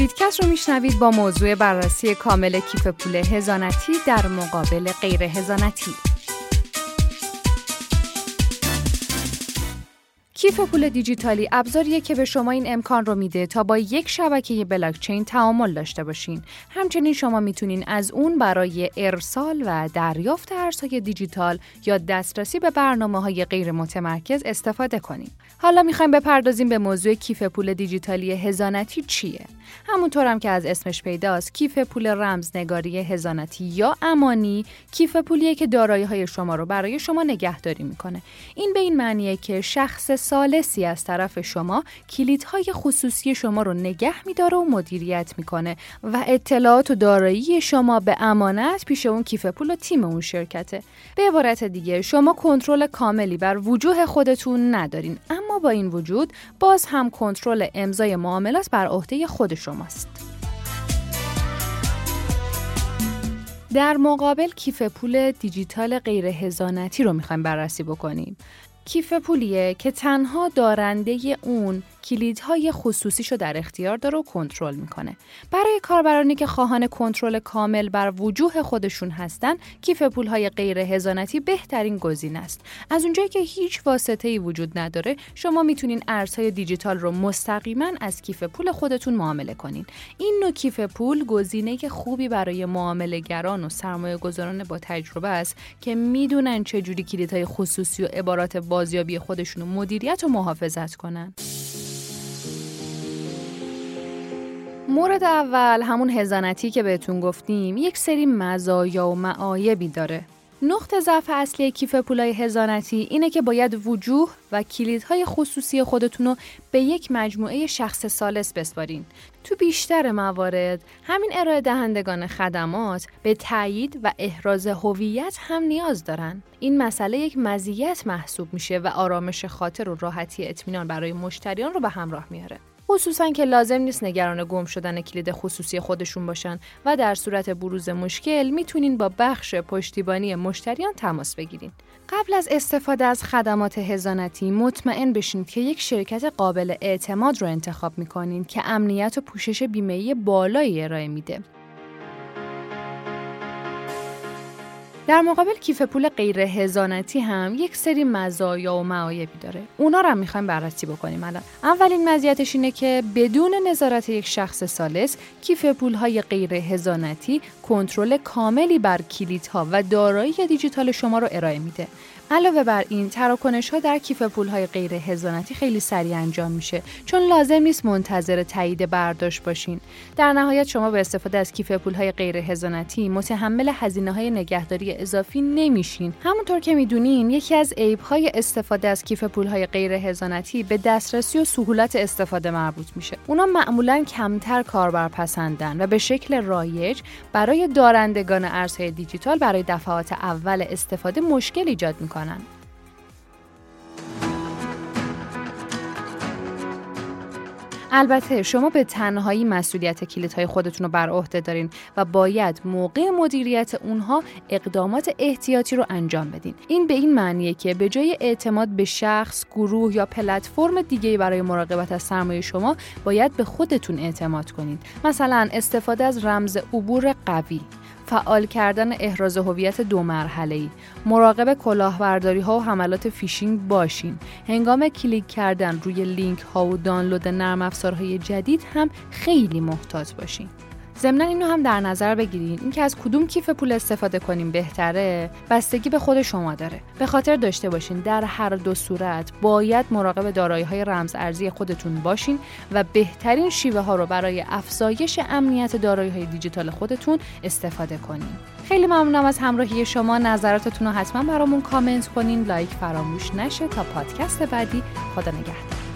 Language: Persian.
بیتکس رو میشنوید با موضوع بررسی کامل کیف پول هزانتی در مقابل غیر هزانتی. کیف پول دیجیتالی ابزاریه که به شما این امکان رو میده تا با یک شبکه بلاکچین تعامل داشته باشین. همچنین شما می‌تونین از اون برای ارسال و دریافت ارزهای دیجیتال یا دسترسی به برنامه های غیر متمرکز استفاده کنین. حالا می‌خوایم بپردازیم به موضوع کیف پول دیجیتالی هزانتی چیه؟ همونطورم که از اسمش پیداست کیف پول رمزنگاری هزانتی یا امانی کیف پولیه که دارایی های شما رو برای شما نگهداری می‌کنه این به این معنیه که شخص سالسی از طرف شما کلیدهای خصوصی شما رو نگه میداره و مدیریت می‌کنه و اطلاعات و دارایی شما به امانت پیش اون کیف پول و تیم اون شرکته به عبارت دیگه شما کنترل کاملی بر وجوه خودتون ندارین اما با این وجود باز هم کنترل امضای معاملات بر عهده خود شماست در مقابل کیف پول دیجیتال غیر هزانتی رو می‌خوایم بررسی بکنیم. کیف پولیه که تنها دارنده اون کلیدهای خصوصیشو در اختیار داره و کنترل می‌کنه. برای کاربرانی که خواهان کنترل کامل بر وجوه خودشون هستن، کیف پولهای غیر هزانتی بهترین گزینه است. از اونجایی که هیچ واسطه ای وجود نداره، شما می‌تونین ارزهای دیجیتال رو مستقیما از کیف پول خودتون معامله کنین. این نوع کیف پول گزینه خوبی برای معامله گران و سرمایه گذاران با تجربه است که می‌دونن چجوری کلیدهای خصوصی و عبارات بازیابی خودشون رو مدیریت و محافظت کنن. مورد اول همون هزانتی که بهتون گفتیم یک سری مزایا و معایبی داره. نقطه ضعف اصلی کیف پولای هزانتی اینه که باید وجوه و کلیدهای خصوصی خودتون رو به یک مجموعه شخص سالس بسپارین. تو بیشتر موارد همین ارائه دهندگان خدمات به تایید و احراز هویت هم نیاز دارن. این مسئله یک مزیت محسوب میشه و آرامش خاطر و راحتی اطمینان برای مشتریان رو به همراه میاره. خصوصا که لازم نیست نگران گم شدن کلید خصوصی خودشون باشن و در صورت بروز مشکل می‌تونین با بخش پشتیبانی مشتریان تماس بگیرین. قبل از استفاده از خدمات هزانتی مطمئن بشین که یک شرکت قابل اعتماد رو انتخاب می‌کنین که امنیت و پوشش بیمه‌ای بالایی ارائه میده. در مقابل کیف پول غیر هزانتی هم یک سری مزایا و معایبی داره. اونا رو هم می‌خوایم بررسی بکنیم الان. اولین مزیتش اینه که بدون نظارت یک شخص سالس کیف پول های غیر هزانتی کنترل کاملی بر کلیدها و دارایی دیجیتال شما رو ارائه میده. علاوه بر این تراکنش ها در کیف پول های غیر هزانتی خیلی سریع انجام میشه چون لازم نیست منتظر تایید برداشت باشین. در نهایت شما به استفاده از کیف پول های غیر هزانتی متحمل هزینه های نگهداری اضافی نمیشین. همونطور که می‌دونین یکی از عیب های استفاده از کیف پول های غیر هزانتی به دسترسی و سهولت استفاده مربوط میشه. اونا معمولا کمتر کاربر پسندن و به شکل رایج برای دارندگان ارزهای دیجیتال برای دفعات اول استفاده مشکل ایجاد می‌کنن. البته شما به تنهایی مسئولیت کلیدهای خودتون رو بر عهده دارین و باید موقع مدیریت اونها اقدامات احتیاطی رو انجام بدین. این به این معنیه که به جای اعتماد به شخص، گروه یا پلتفرم دیگه برای مراقبت از سرمایه شما باید به خودتون اعتماد کنید. مثلا استفاده از رمز عبور قوی فعال کردن احراز هویت دو مرحله ای مراقب کلاهبرداری ها و حملات فیشینگ باشین. هنگام کلیک کردن روی لینک ها و دانلود نرم افزارهای جدید هم خیلی محتاط باشین. ضمنا اینو هم در نظر بگیرین. اینکه از کدوم کیف پول استفاده کنیم بهتره بستگی به خود شما داره. به خاطر داشته باشین در هر دو صورت باید مراقب دارایی های رمز ارزی خودتون باشین و بهترین شیوه ها رو برای افزایش امنیت دارایی های دیجیتال خودتون استفاده کنین. خیلی ممنونم از همراهی شما. نظراتتون رو حتما برامون کامنت کنین. لایک فراموش نشه. تا پادکست بعدی خدا نگهدار.